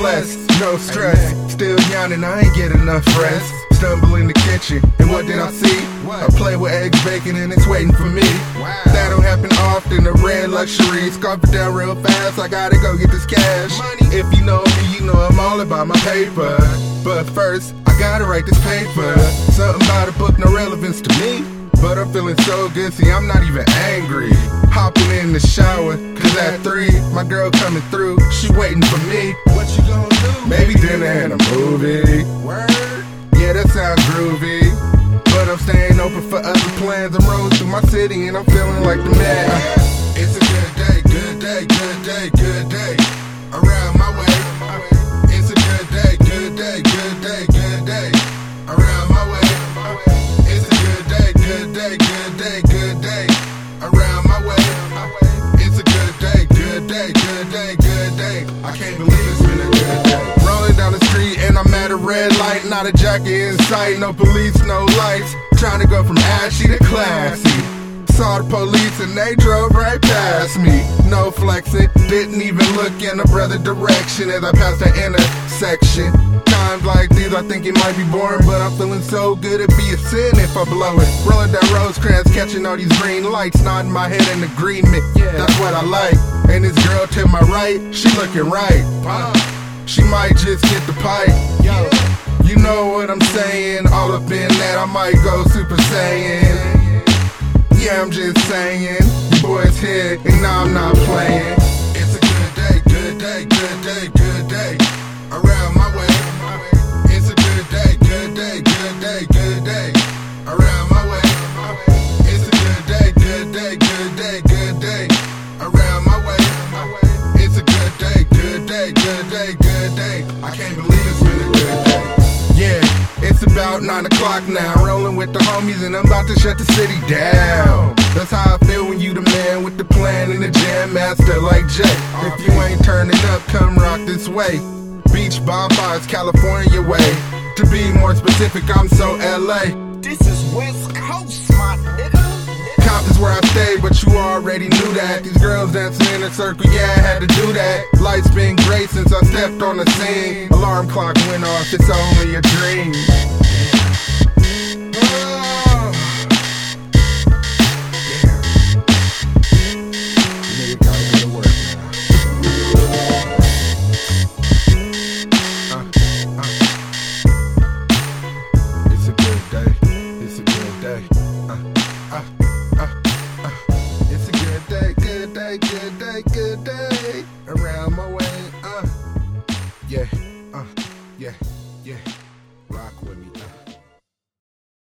blessed, no stress. Still yawning, I ain't get enough rest. Stumble in the kitchen, and what did I see? I play with eggs, bacon, and it's waiting for me. That don't happen often, A red luxury. Scarf it down real fast, I gotta go get this cash. If you know me, you know I'm all about my paper. But first, I gotta write this paper. Something about a book, no relevance to me. But I'm feeling so good, see, I'm not even angry. Hopping in the shower, cause at three, my girl coming through, she waiting for me. What you gonna do? Maybe dinner and a movie. Word? Yeah, that sounds groovy. But I'm staying open for other plans. I'm rolling through my city and I'm feeling like the man. Day, good day, good day. I can't believe it's been a good day. Rolling down the street and I'm at a red light, not a jacket in sight, no police, no lights. Trying to go from ashy to classy. Saw the police and they drove right past me. No flexing, didn't even look in the brother direction as I passed the intersection. Times like these, I think it might be boring, but I'm feeling so good it'd be a sin if I blow it. Rolling down Rosecrans, catching all these green lights, nodding my head in agreement. Yeah, that's what I like. And this girl to my right, she looking right. She might just get the pipe. Yo, you know what I'm saying? All up in that, I might go Super Saiyan. Yeah, I'm just saying. You boys here, and now I'm not playing. Day. I can't believe it's been a good day. Yeah, it's about 9 o'clock now. Rolling with the homies, and I'm about to shut the city down. That's how I feel when you the man with the plan and the jam master like Jay. If you ain't turning up, come rock this way. Beach bonfires, California way. To be more specific, I'm so LA. This is West where I stay, but you already knew that. These girls dancing in a circle, yeah, I had to do that. Life's been great since I stepped on the scene. Alarm clock went off, it's only a dream. day, good day, good day. Around my way, uh, yeah.